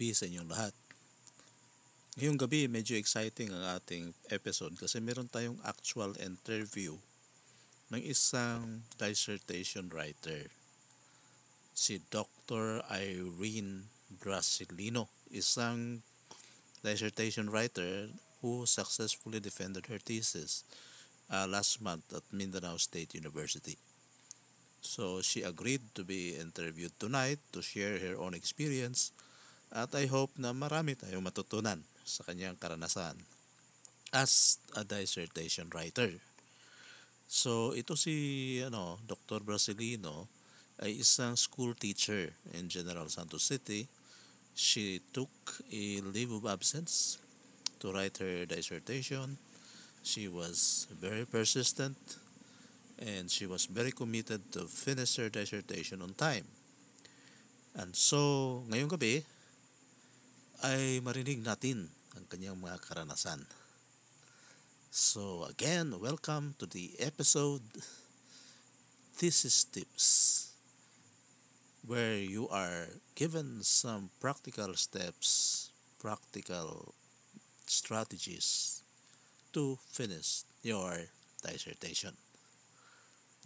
gabi sa inyong lahat. Ngayong gabi, medyo exciting ang ating episode kasi meron tayong actual interview ng isang dissertation writer. Si Dr. Irene Brasilino, isang dissertation writer who successfully defended her thesis uh, last month at Mindanao State University. So she agreed to be interviewed tonight to share her own experience at I hope na marami tayong matutunan sa kanyang karanasan as a dissertation writer. So ito si ano Dr. Brasilino ay isang school teacher in General Santos City. She took a leave of absence to write her dissertation. She was very persistent and she was very committed to finish her dissertation on time. And so, ngayong gabi, ay marinig natin ang kanyang mga karanasan. So again, welcome to the episode Thesis Tips where you are given some practical steps, practical strategies to finish your dissertation.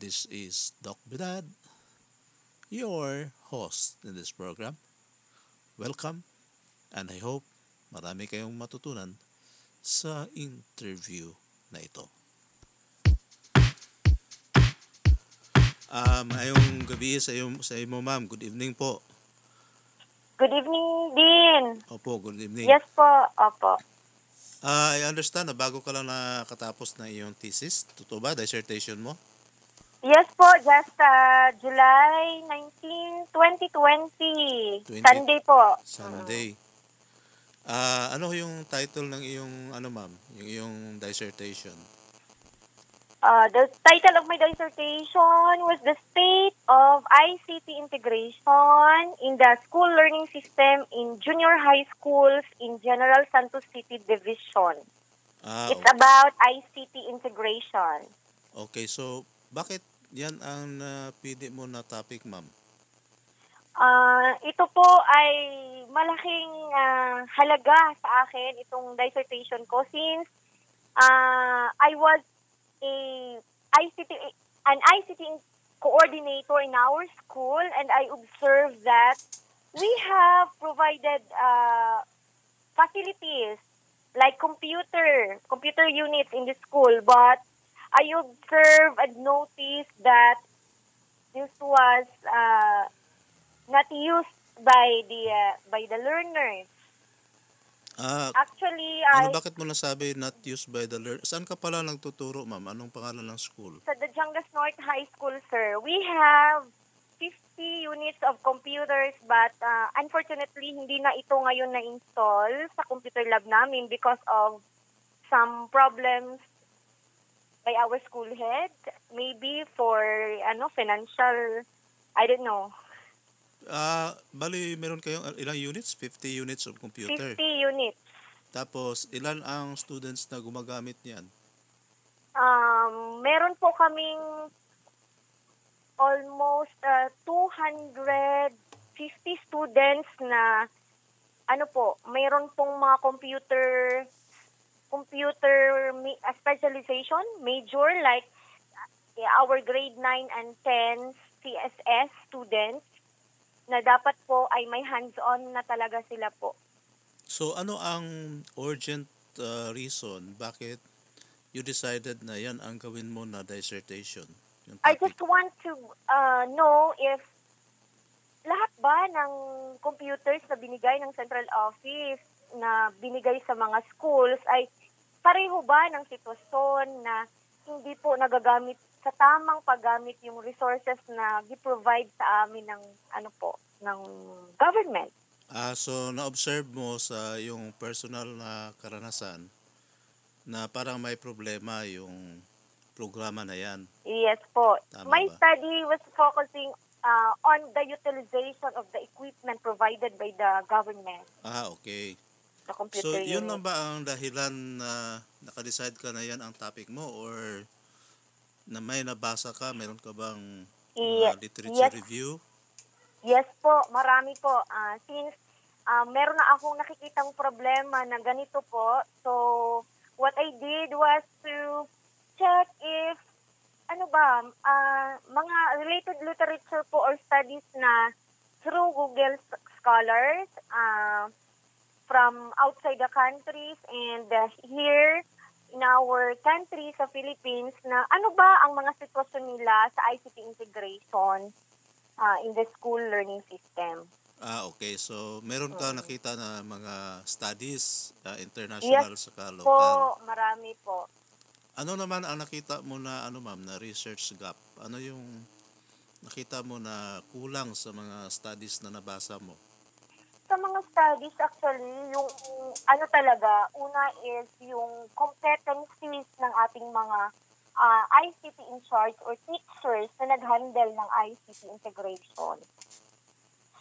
This is Doc Bidad, your host in this program. Welcome and I hope marami kayong matutunan sa interview na ito. Um, ngayong gabi sa iyo, sa iyo ma'am. Good evening po. Good evening din. Opo, good evening. Yes po, opo. Ah, I understand na bago ka lang nakatapos na iyong thesis. Totoo ba? Dissertation mo? Yes po, just uh, July 19, 2020. 20. Sunday po. Sunday. Ah, ano yung title ng iyong ano ma'am? Yung iyong dissertation? Uh, the title of my dissertation was The State of ICT Integration in the School Learning System in Junior High Schools in General Santos City Division. Ah, It's about ICT integration. okay. So, bakit yan ang napili mo na topic, ma'am? Ah, ito po ay malaking ah, halaga sa akin itong dissertation ko since ah, I was a ICT an ICT coordinator in our school and I observed that we have provided uh, facilities like computer computer units in the school but I observed and noticed that this was uh, not used by the uh, by the learners. Ah, Actually, ano I bakit mo nasabi not used by the learner? Saan ka pala nagtuturo, ma'am? Anong pangalan ng school? sa the Jangas North High School, sir, we have 50 units of computers but uh, unfortunately hindi na ito ngayon na-install sa computer lab namin because of some problems by our school head maybe for ano financial I don't know Ah, bali meron kayong uh, ilang units? 50 units of computer. 50 units Tapos ilan ang students na gumagamit niyan? Um, meron po kaming almost uh, 250 students na ano po, mayroon pong mga computer computer uh, specialization major like our grade 9 and 10 CSS students na dapat po ay may hands-on na talaga sila po. So ano ang urgent uh, reason bakit you decided na yan ang gawin mo na dissertation? I just want to uh, know if lahat ba ng computers na binigay ng central office na binigay sa mga schools ay pareho ba ng sitwasyon na hindi po nagagamit sa tamang paggamit yung resources na gi-provide sa amin ng ano po ng government. Ah, so na-observe mo sa yung personal na karanasan na parang may problema yung programa na yan. Yes po. Tama My ba? study was focusing uh, on the utilization of the equipment provided by the government, Ah, okay. the computer So, yun lang ba ang dahilan na nakadecide ka na yan ang topic mo or na may nabasa ka, meron ka bang uh, literature yes. review? Yes po, marami po. Ah, since ah, meron na akong nakikitang problema na ganito po. So, what I did was to check if, ano ba, ah, mga related literature po or studies na through Google Scholars ah, from outside the countries and uh, here in our country sa Philippines na ano ba ang mga sitwasyon nila sa ICT integration ah, in the school learning system. Ah, okay. So, meron ka nakita na mga studies, ah, international saka Po, local. marami po. Ano naman ang nakita mo na ano ma'am na research gap? Ano yung nakita mo na kulang sa mga studies na nabasa mo? Sa mga studies actually, yung ano talaga, una is yung competencies ng ating mga ah, ICT in charge or teachers na nag-handle ng ICT integration.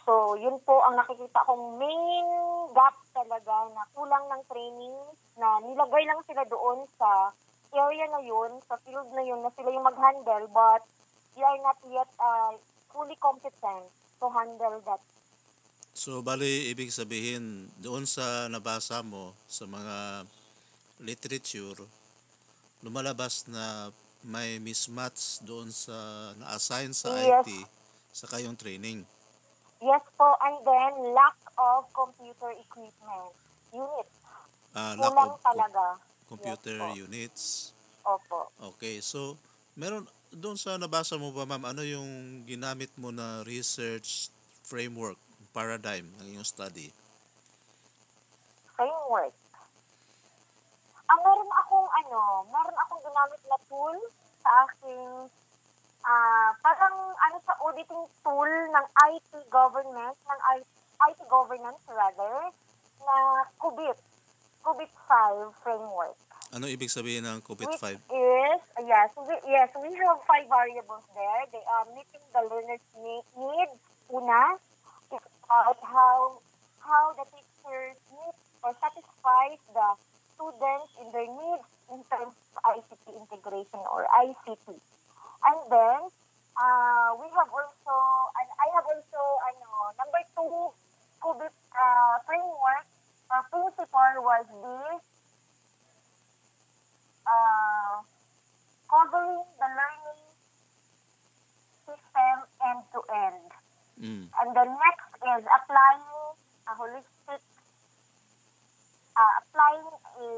So, yun po ang nakikita kong main gap talaga na kulang ng training na nilagay lang sila doon sa area na yun, sa field na yun na sila yung mag-handle but they are not yet uh, fully competent to handle that. So, bali, ibig sabihin, doon sa nabasa mo, sa mga literature, lumalabas na may mismatch doon sa na-assign sa Yes. IT sa kayong training. Yes po, and then lack of computer equipment. Unit. Ah, lack Kulang of talaga. computer Yes po. units. Opo. Okay, so meron doon sa nabasa mo ba ma'am, ano yung ginamit mo na research framework, paradigm ng iyong study? Framework. Ang meron akong ano, meron akong ginamit na tool sa aking ah parang ano sa auditing tool ng IT government, ng I- IT governance rather, na Qubit. Qubit 5 framework. Ano ibig sabihin ng which COVID-5? is uh, yes, we, yes, we have five variables there. They are meeting the learner's ne- needs. Una, about how how the teachers meet or satisfies the students in their needs in terms of ICT integration or ICT. And then uh, we have also, and I have also, ano, number two, COVID uh, framework uh, principle was this uh, covering the learning system end to end. Mm. And the next is applying a holistic, uh, applying a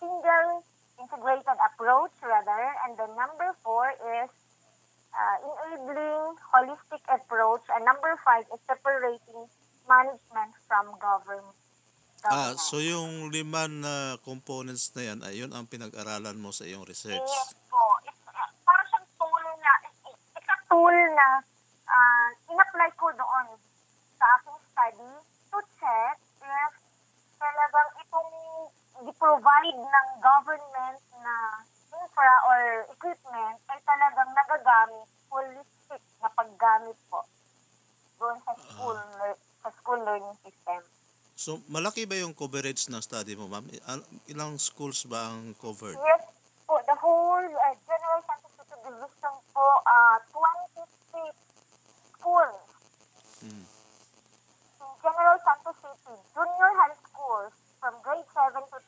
single integrated approach rather. And the number four is uh, enabling holistic approach. And number five is separating management from government. Ah, so yung lima na components na yan, ayun ang pinag-aralan mo sa iyong research. Yes po. It's, uh, para siyang tool na, it's a tool na uh, in-apply ko doon study to check if talagang itong i-provide ng government na infra or equipment ay talagang nagagamit holistic na paggamit po doon sa school sa school learning system. So, malaki ba yung coverage ng study mo, ma'am? Ilang schools ba ang covered? Yes po, the whole uh, General Santa Cruz Division po, uh, 26 schools Mm. in General Santos City, junior high schools from grade 7 to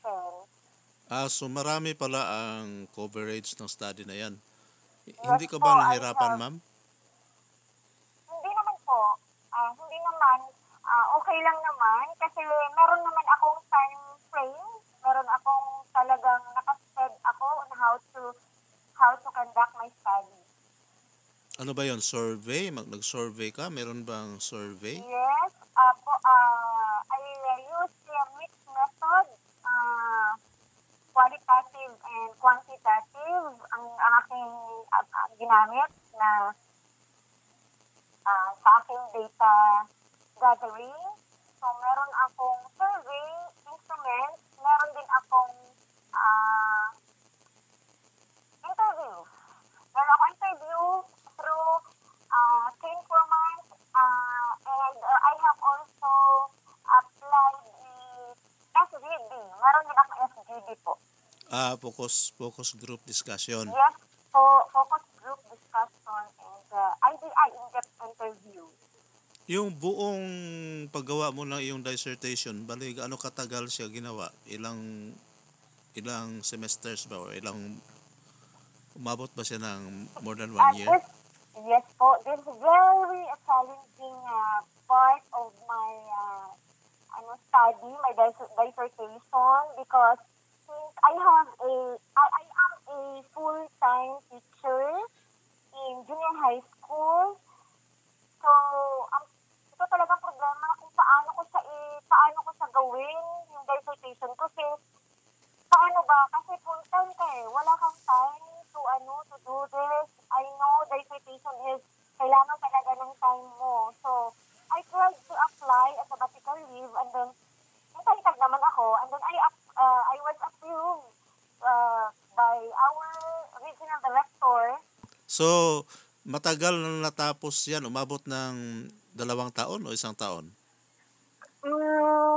10. Ah, so marami pala ang coverage ng study na yan. Hindi ka ba nahirapan, ma'am? Hindi naman po, ah, hindi naman, ah, okay lang naman kasi meron naman akong time frame, meron akong talagang nakasped ako on how to how to conduct my study. Ano ba yon Survey? Mag- Nag-survey ka? Meron bang survey? Yes, uh, po, uh, I uh, use the mixed method, uh, qualitative quantitative ang, ang aking uh, ginamit na uh, sa aking data gathering. So, meron akong survey instrument, meron din akong uh, interview. Meron akong interview through uh, K-Informant uh, and uh, I have also applied the SGD. Meron din akong SGD po. Ah, focus focus group discussion. Yes, po, focus group discussion and uh, IDI in-depth interview. Yung buong paggawa mo ng iyong dissertation, bali ano katagal siya ginawa? Ilang ilang semesters ba or ilang umabot ba siya ng more than one At year? this, yes po, this is very challenging uh, part of my uh, ano study, my dis- dissertation because I have a I, I am a full-time teacher in junior high school. So, ang ito talaga problema kung paano ko i, paano ko siya gawin yung dissertation ko since paano ba? Kasi full time ka eh. Wala kang time to ano, to do this. I know dissertation is kailangan talaga ng time mo. So, I tried to apply a sabbatical leave and then nagtalitag naman ako and then I up, uh, I was approved uh, by our regional director. So, matagal na natapos yan, umabot ng dalawang taon o isang taon? Mm,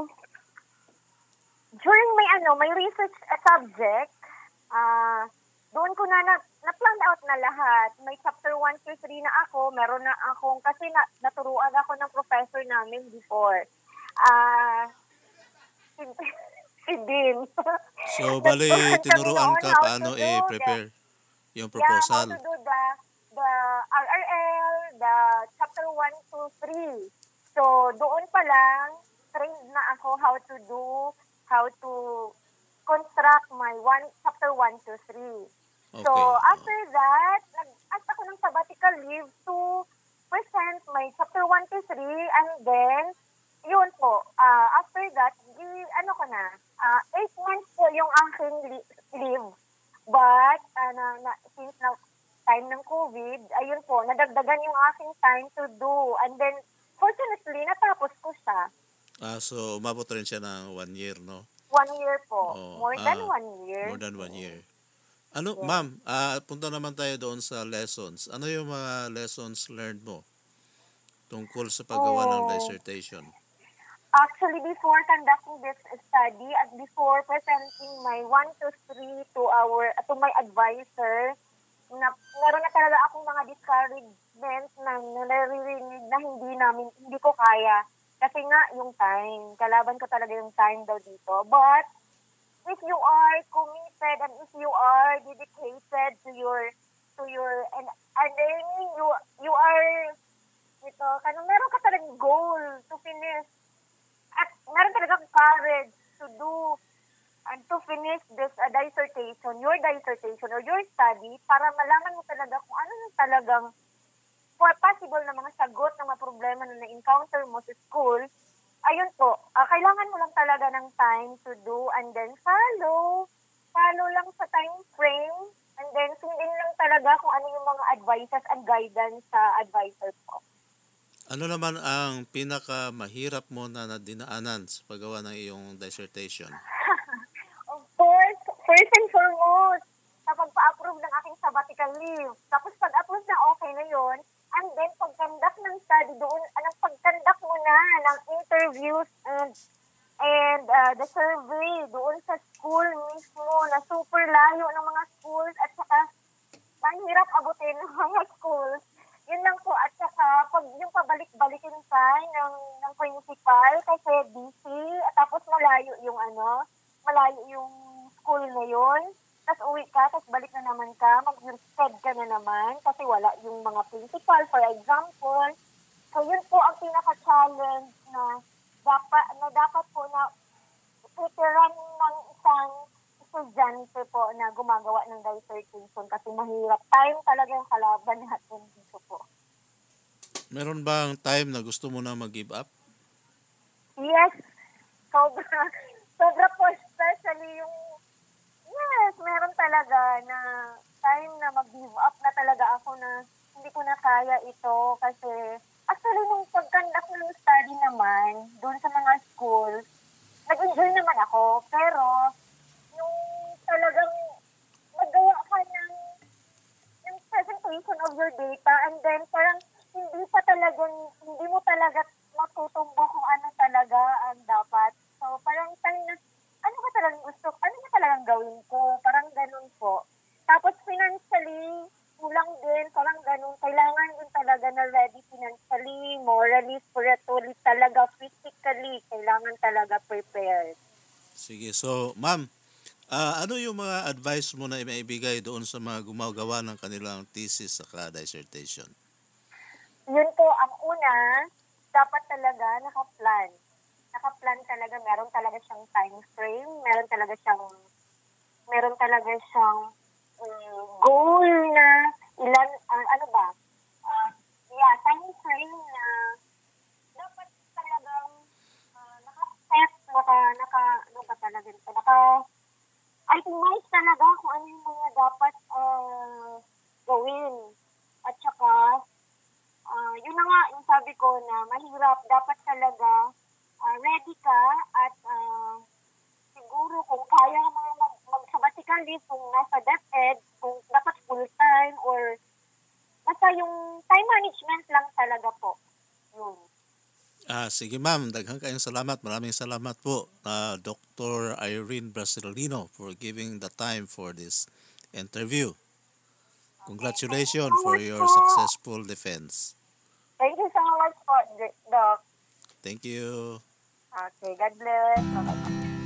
during my ano, my research uh, subject, ah doon ko na, na na-plan out na lahat. May chapter 1 to 3 na ako, meron na akong, kasi na, naturuan ako ng professor namin before. Ah, si, si Dean. So, bali, tinuruan ka paano i-prepare yung Yeah, how proposal. to do The chapter 1 to 3. So, doon pa lang, trained na ako how to do, how to construct my one chapter 1 to 3. So, Okay. after that, nag-ask ako ng sabbatical leave to present my chapter 1 to 3 and then, yun po, ah, after that, di, ano ko na, 8 months po yung aking leave. But, ah, na, na, since na time ng COVID, ayun po, nadagdagan yung aking time to do. And then, fortunately, natapos ko siya. Ah, so, umabot rin siya ng one year, no? One year po. Oh, More than ah, one year. More than one year. Ano, Yeah. ma'am, ah, punta naman tayo doon sa lessons. Ano yung mga lessons learned mo tungkol sa paggawa ng Oh. dissertation? Actually, before conducting this study at before presenting my 1 to 3 to our to my advisor, na meron na talaga akong mga discouragement na naririnig na hindi namin, hindi ko kaya. Kasi nga, yung time. Kalaban ko talaga yung time daw dito. But, if you are committed and if you are dedicated to your, to your, and, and then you, you are, ito, kano, meron ka talagang goal to finish at meron talaga courage to do and to finish this uh, dissertation, your dissertation or your study para malaman mo talaga kung ano yung talagang for possible na mga sagot ng mga problema na na-encounter mo sa school, ayun po, ah, kailangan mo lang talaga ng time to do and then follow, follow lang sa time frame and then sundin lang talaga kung ano yung mga advices and guidance sa advisor po. Ano naman ang pinaka mahirap mo na nadinaanan sa paggawa ng iyong dissertation? First and foremost, sa pagpa-approve ng aking sabbatical leave. Tapos pag-approve na okay na yon and then pag-conduct ng study doon, anong pag-conduct mo na ng interviews and and uh, the survey doon sa school mismo na super layo ng mga schools at saka ang hirap abutin ng mga schools. Yun lang po. At saka pag yung pabalik-balikin pa ng, ng principal kasi busy at tapos malayo yung ano, malayo yung school na yun. Tapos uwi ka, tapos balik na naman ka, mag-sked ka na naman kasi wala yung mga principal, for example. So yun po ang pinaka-challenge na dapat, na dapat po na veteran ng isang estudyante po na gumagawa ng dissertation kasi mahirap. Time talaga yung kalaban natin dito po. Meron bang time na gusto mo na mag-give up? Yes, sobra, sobra po, especially yung, talaga na time na mag-give up na talaga ako na hindi ko na kaya ito kasi actually nung pag-conduct ng study naman doon sa mga schools, nag-enjoy naman ako pero nung talagang magawa ka ng yung presentation of your data and then parang hindi pa talagang, hindi mo talaga matutumbo kung ano talaga ang dapat. So parang time na, ano ba talagang gusto, ano ba talagang gawin ko? Parang ganun po. Tapos financially, kulang din, parang ganun. Kailangan din talaga na ready financially, morally, spiritually, talaga physically, kailangan talaga prepared. Sige, so ma'am, ah, ano yung mga advice mo na maibigay doon sa mga gumagawa ng kanilang thesis sa dissertation? Yun po, ang una, dapat talaga naka-plan. Naka-plan talaga, meron talaga siyang time frame, meron talaga siyang, meron talaga siyang mm, goal na ilan, ah, ano ba, Ah, yeah, time frame na dapat talagang ah, naka-set, naka, naka, ano ba talaga ito, naka, itemize talaga kung ano yung mga dapat ah, gawin. At saka, Ah, yun na nga, yung sabi ko na mahirap, dapat talaga ah, ready ka at ah, siguro kung kaya ka mga leave, kung nasa DepEd, kung dapat full-time or basta yung time management lang talaga po. Yun. Ah, sige ma'am, daghang kayong salamat. Maraming salamat po, ah, Dr. Irene Brasilino for giving the time for this interview. Congratulations for your successful defense. Thank you so much po, Doc. Thank you. Okay, God bless. Bye-bye.